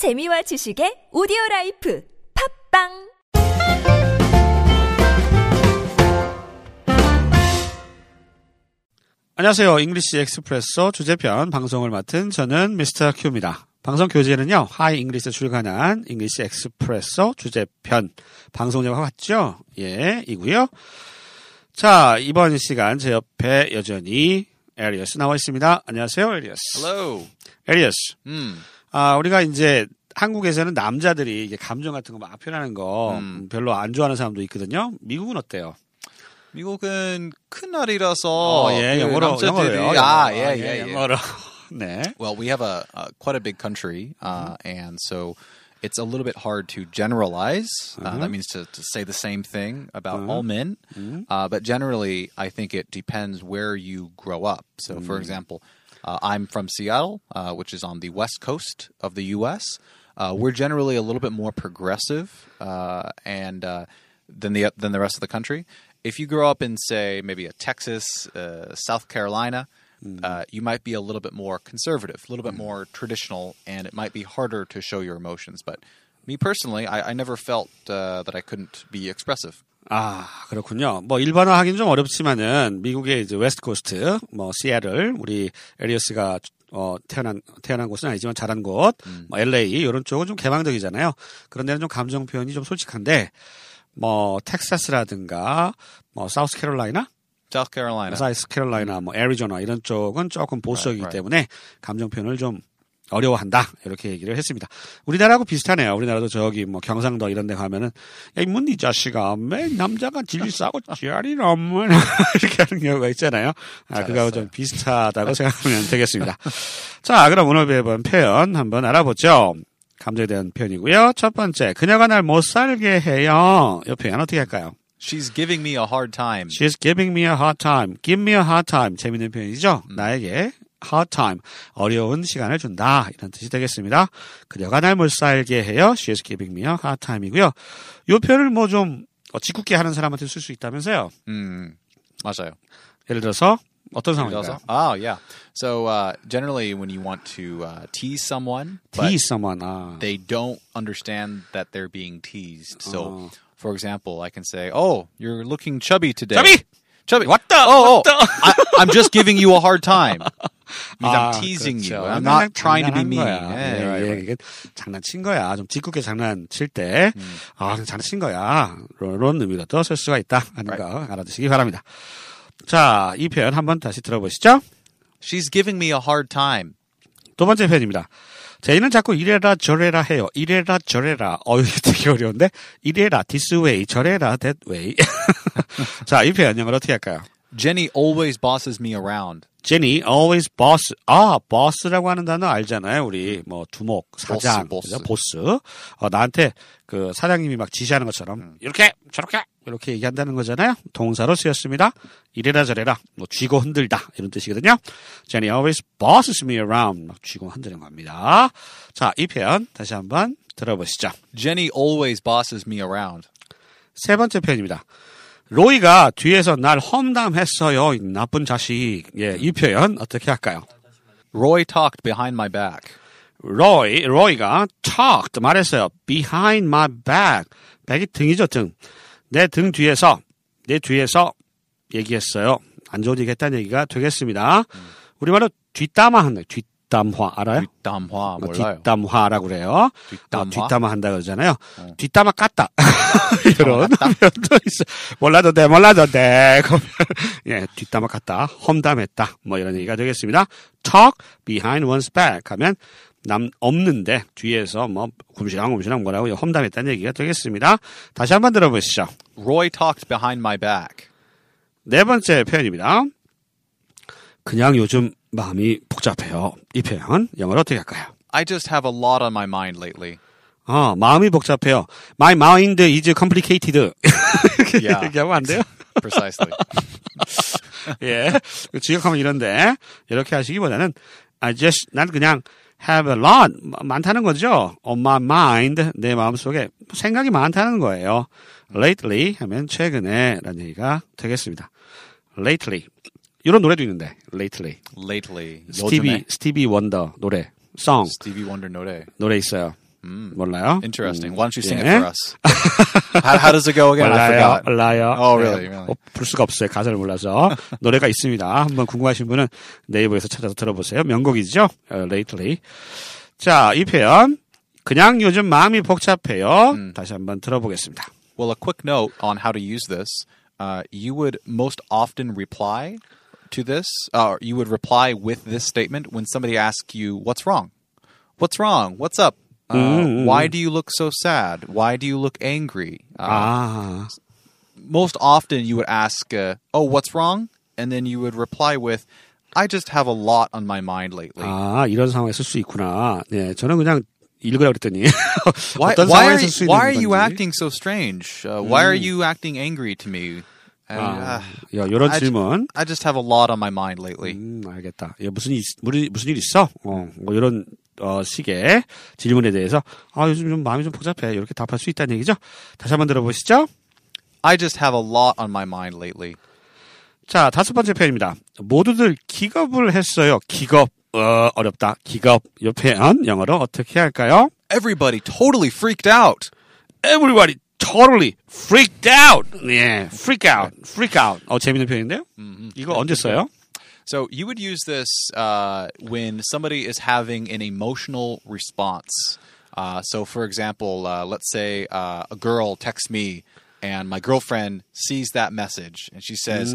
재미와 지식의 오디오 라이프 팟빵 안녕하세요. 잉글리시 엑스프레소 주제편 방송을 맡은 저는 미스터 큐입니다. 방송 교재는요. 하이 잉글리시 출간한 잉글리시 엑스프레소 주제편 방송 제목과 같죠? 예, 이고요. 자, 이번 시간 제 옆에 여전히 에리어스 나와 있습니다. 안녕하세요, 에리어스. Hello. 에리어스. 음. 아, 우리가 이제 한국에서는 남자들이 이게 감정 같은 거 막 표현하는 거 음. 별로 안 좋아하는 사람도 있거든요. 미국은 어때요? 미국은 큰 날이라서 어, 예, 그 영어로, 남자들이 영어로요. 아. 예, 아, 예, 예. 영어로. 네. Well, we have a, a quite a big country, uh, and so it's a little bit hard to generalize. Uh, that means to, to say the same thing about all men. Uh, but generally, I think it depends where you grow up. So, for example, uh, I'm from Seattle, uh, which is on the west coast of the U.S. Uh, we're generally a little bit more progressive uh, and uh, than the than the rest of the country. If you grow up in, say, maybe a Texas, uh, South Carolina, uh, you might be a little bit more conservative, a little bit more traditional, and it might be harder to show your emotions. But me personally, I, I never felt uh, that I couldn't be expressive. 아, 그렇군요. 뭐 일반화 하긴 좀 어렵지만은 미국의 이제 웨스트 코스트, 뭐 시애틀, 우리 에리어스가 어 태어난 태어난 곳은 아니지만 자란 곳, 뭐 LA 이런 쪽은 좀 개방적이잖아요. 그런 데는 좀 감정 표현이 좀 솔직한데 뭐 텍사스라든가 뭐 사우스캐롤라이나, Carolina. 사우스캐롤라이나, 뭐 애리조나 이런 쪽은 조금 보수적이기 Right, right. 때문에 감정 표현을 좀 어려워한다 이렇게 얘기를 했습니다. 우리나라하고 비슷하네요. 우리나라도 저기 뭐 경상도 이런 데 가면은 야 이문 이 자식아 매 남자가 질리 싸고 지랄이라 뭐 이렇게 하는 경우가 있잖아요. 아 그거하고 좀 비슷하다고 생각하면 되겠습니다. 자 그럼 오늘 배워본 표현 한번 알아보죠. 감정에 대한 표현이고요. 첫 번째 그녀가 날 못 살게 해요. 이 표현 어떻게 할까요? She's giving me a hard time. She's giving me a hard time. Give me a hard time. 재밌는 표현이죠. 나에게 hard time. 어려운 시간을 준다. 이런 뜻이 되겠습니다. 그녀가 날 못 살게 해요. She's giving me a hard time이고요. 이 표현을 뭐 좀 짓궂게 하는 사람한테 쓸 수 있다면서요. 음, 맞아요. 예를 들어서 어떤 Also- 상황일까요? Oh, yeah. So uh, generally, when you want to uh, tease someone, but tease someone. 아. they don't understand that they're being teased. So, Oh. for example, I can say, "Oh, you're looking chubby today." chubby! chubby. 왔다! Oh, oh, 왔다! I, I'm just giving you a hard time. Means 아, I'm teasing 그렇죠. I'm not trying to be mean. 거야. 예, right, 예, right. 이게 장난친 거야. 좀 짓궂게 장난칠 때, 아, 그냥 장난친 거야. 이런 의미로도 쓸 수가 있다. 하는 거 알아두시기 바랍니다. 자, 이 표현 한번 다시 들어보시죠. She's giving me a hard time. 두 번째 표현입니다. 제이는 자꾸 이래라 저래라 해요. 이래라 저래라. 어유 되게 어려운데. 이래라 this way, 저래라 that way. 자, 이 표현 영어로 어떻게 할까요? Jenny always bosses me around. Jenny always boss. 아, boss라고 하는 단어 알잖아요. 우리 뭐 두목, 사장, 보스? 보스. 어, 나한테 그 사장님이 막 지시하는 것처럼 이렇게 저렇게 이렇게 얘기한다는 거잖아요. 동사로 쓰였습니다. 이래라 저래라 뭐 쥐고 흔들다 이런 뜻이거든요. Jenny always bosses me around. 막 쥐고 흔드는 겁니다. 자, 이 표현 다시 한번 들어보시죠. Jenny always bosses me around. 세 번째 표현입니다. 로이가 뒤에서 날 험담했어요. 이 나쁜 자식. 예, 이 표현 어떻게 할까요? Roy talked behind my back. 로이, 로이가 talked 말했어요. behind my back. 백이 등이죠, 등. 내 등 뒤에서, 내 뒤에서 얘기했어요. 안 좋은 얘기 했다는 얘기가 되겠습니다. 우리말로 뒷담화 한다. 뒷담화 알아요? 뒷담화 어, 몰라요. 뒷담화라고 그래요. 뒷담화? 어, 뒷담화 한다 그러잖아요. 뒷담화 깠다. 이런 깠다? 표현도 있어. 몰라도 돼, 몰라도 돼. 그러면, 예, 뒷담화 깠다. 험담했다. 뭐 이런 얘기가 되겠습니다. talk behind one's back 하면 남 없는데 뒤에서 뭐 굶시랑굶시랑 뭐라고 험담했다는 얘기가 되겠습니다. 다시 한번 들어보시죠. Roy talked behind my back. 네 번째 표현입니다. 그냥 요즘 마음이 복잡해요. 이 표현 영어로 어떻게 할까요? I just have a lot on my mind lately. 어, 마음이 복잡해요. My mind is complicated. 이렇게 Yeah. 얘기하면 안 돼요? Precisely. 예. 지역하면 이런데, 이렇게 하시기보다는, I just, 난 그냥 have a lot, 많다는 거죠. On my mind, 내 마음 속에 생각이 많다는 거예요. Lately 하면 최근에 라는 얘기가 되겠습니다. Lately. 이런 노래도 있는데, Lately. lately. 스티비, 요즘에 스티비 원더 노래, song, Stevie Wonder 노래. 노래 있어요. 몰라요? Interesting. Why don't you sing it Yeah. for us? how, how does it go again? I 몰라요, forgot. 몰라요. Oh, really? 네, Really? 어, 부를 수가 없어요. 가사를 몰라서. 노래가 있습니다. 한번 궁금하신 분은 네이버에서 찾아서 들어보세요. 명곡이죠. 어, Lately. 자, 이 표현. 그냥 요즘 마음이 복잡해요. 음. 다시 한번 들어보겠습니다. Well, a quick note on how to use this. Uh, you would most often reply to this, or you would reply with this statement when somebody asks you, What's wrong? What's wrong? What's up? Uh, Why do you look so sad? Why do you look angry? Uh, 아, most often you would ask, uh, "Oh, what's wrong?" and then you would reply with, "I just have a lot on my mind lately." 아, 이런 상황에 쓸 수 있구나. 네, 저는 그냥 읽으라고 그랬더니. why, 어떤 why, are, 상황에 쓸 수 있는 why are you 건지. acting so strange? Uh, Why are you acting angry to me? 아, 야, 이런 I, 질문. I just have a lot on my mind lately. 음, 알겠다. 야, 무슨 일, 무슨 일 있어? 어, 뭐 이런, 어, 식의 질문에 대해서, 아, 요즘 좀 마음이 좀 복잡해. 이렇게 답할 수 있다는 얘기죠? 다시 한번 들어보시죠. I just have a lot on my mind lately. 자, 다섯 번째 표현입니다. 모두들 기겁을 했어요. 기겁, 어, 어렵다. 기겁. 이 표현, 영어로 어떻게 할까요? Everybody totally freaked out. Everybody totally freaked out. 예, freak out, freak out. 어, 재밌는 표현인데요? 이거 언제 써요? So you would use this uh, when somebody is having an emotional response. Uh, so, for example, uh, let's say uh, a girl texts me, and my girlfriend sees that message, and she says,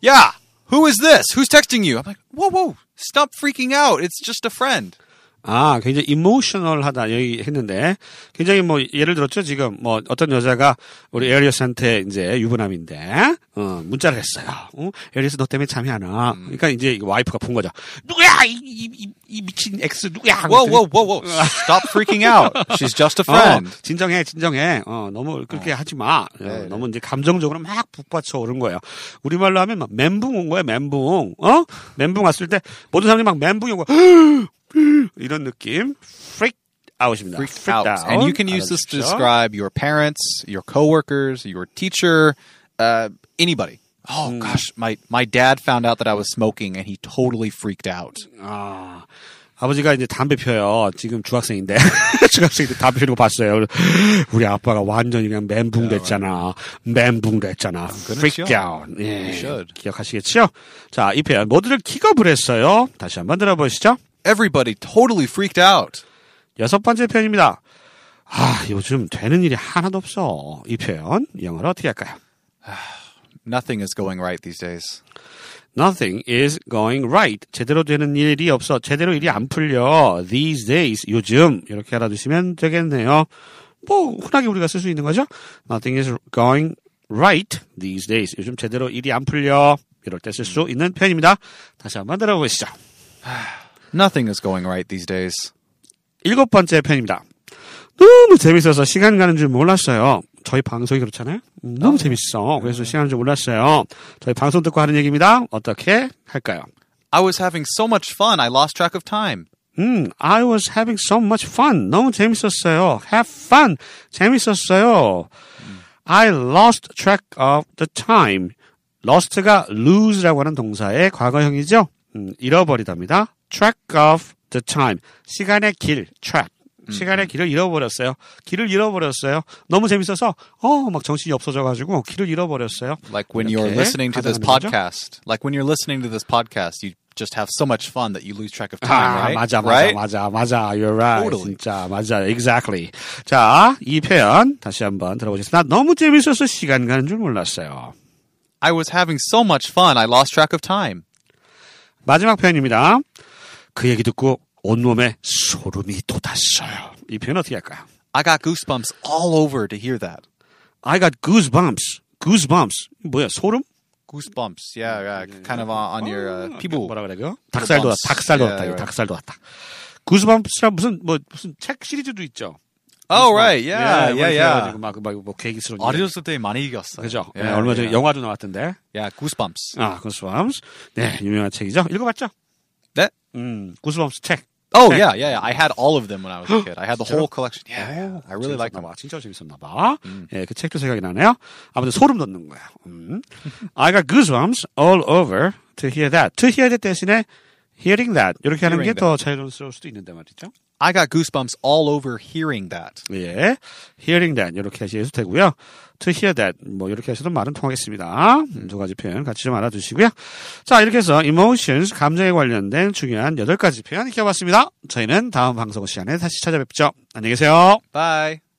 "Yeah, who is this? Who's texting you?" I'm like, "Whoa, whoa, stop freaking out! It's just a friend." 아, 굉장히 이모셔널하다 여기 했는데 굉장히 뭐 예를 들었죠 지금 뭐 어떤 여자가 우리 에리어스한테 이제 유부남인데 어, 문자를 했어요. 어? 에리어스 너 때문에 잠이 안 와. 그러니까 이제 이 와이프가 본 거죠. 누구야 이, 이, 이, 이 미친 엑스 누구야? Whoa, whoa, whoa, whoa! Stop freaking out! She's just a friend. 어, 진정해, 진정해. 어, 너무 그렇게 하지 마. 어, 네, 너무 이제 감정적으로 막 북받쳐 오른 거예요. 우리말로 하면 막 멘붕 온 거예요, 멘붕. 어? 멘붕 왔을 때 모든 사람들이 막 멘붕이 오고 이런 느낌. freak out입니다. freaked freaked out. And you can use this to describe your parents, your coworkers, your teacher, uh, anybody. Oh gosh, my my dad found out that I was smoking and he totally freaked out. 아, 아버지가 이제 담배 펴요. 지금 중학생인데. 중학생인데 담배 피는 거 봤어요. 우리 아빠가 완전히 그냥 멘붕 됐잖아. 멘붕 됐잖아. freak show. out. 예. 기억하시겠죠? 자, 이 표현 모두를 기겁을 했어요. 다시 한번 들어보시죠. Everybody totally freaked out. 여섯 번째 표현입니다. 아, 요즘 되는 일이 하나도 없어. 이 표현 영어로 어떻게 할까요? Nothing is going right these days. Nothing is going right. 제대로 되는 일이 없어. 제대로 일이 안 풀려. These days. 요즘. 이렇게 알아두시면 되겠네요. 뭐, 흔하게 우리가 쓸 수 있는 거죠. Nothing is going right these days. 요즘 제대로 일이 안 풀려. 이럴 때 쓸 수 있는 표현입니다. 다시 한번 들어보시죠. Nothing is going right these days. 일곱 번째 편입니다. 너무 재밌어서 시간 가는 줄 몰랐어요. 저희 방송이 그렇잖아요. 음, 너무 재밌어. 그래서 시간 줄 몰랐어요. 저희 방송 듣고 하는 얘기입니다. 어떻게 할까요? I was having so much fun, I lost track of time. 음, I was having so much fun. 너무 재밌었어요. Have fun. 재밌었어요. I lost track of the time. lost가 lose라고 하는 동사의 과거형이죠. 음, 잃어버리답니다. Track of the time. 시간의 길, track. 시간의 길을 잃어버렸어요. 길을 잃어버렸어요. 너무 재밌어서 어막 정신이 없어져가지고 길을 잃어버렸어요. Like when you're listening to this 가정하는 거죠. podcast. Like when you're listening to this podcast, you just have so much fun that you lose track of time, 아, right? 맞아, 맞아, right? 맞아, 맞아. You're right. Totally. 진짜, 맞아. Exactly. 자, 이 표현 다시 한번 들어보겠습니다. 너무 재밌어서 시간 가는 줄 몰랐어요. I was having so much fun, I lost track of time. 마지막 표현입니다. 그 얘기 듣고 온몸에 소름이 돋았어요. 이 표현 어떻게 할까요? I got goosebumps all over to hear that. I got goosebumps. goosebumps. 뭐야, 소름? Goosebumps, yeah, yeah, kind of on, on your uh, 피부. 뭐라 그래, 그 닭살 돋았다. 닭살 Yeah, 돋았다. 이거 right. 닭살 돋았다. goosebumps 무슨, 뭐, 무슨 책 시리즈도 있죠. Oh, right, yeah, 예, yeah, yeah. 막, 막, 뭐, 계기스러운. 일. 어렸을 때 많이 읽었어요. 그죠? 네, Yeah, 얼마 전에 yeah. 영화도 나왔던데. Yeah, Goosebumps. 아, 구스밤스. 네, 유명한 책이죠. 읽어봤죠? 네? 음, 구스밤스 책. Oh, 책. yeah, yeah, yeah. I had all of them when I was a kid. I had the whole collection. Yeah, I really liked them. 봐. 진짜 재밌었나 봐. 예, 그 책도 생각이 나네요. 아무튼 소름 돋는 거야. 음. I got goosebumps all over to hear that. To hear that 대신에 hearing that 이렇게 하는 게 더 자연스러울 수도 있는데 말이죠. I got goosebumps all over hearing that. 예, hearing that 이렇게 하셔도 되고요. to hear that 뭐 이렇게 하셔도 말은 통하겠습니다. 음, 두 가지 표현 같이 좀 알아두시고요. 자 이렇게 해서 emotions 감정에 관련된 중요한 여덟 가지 표현 익혀봤습니다. 저희는 다음 방송 시간에 다시 찾아뵙죠. 안녕히 계세요. Bye.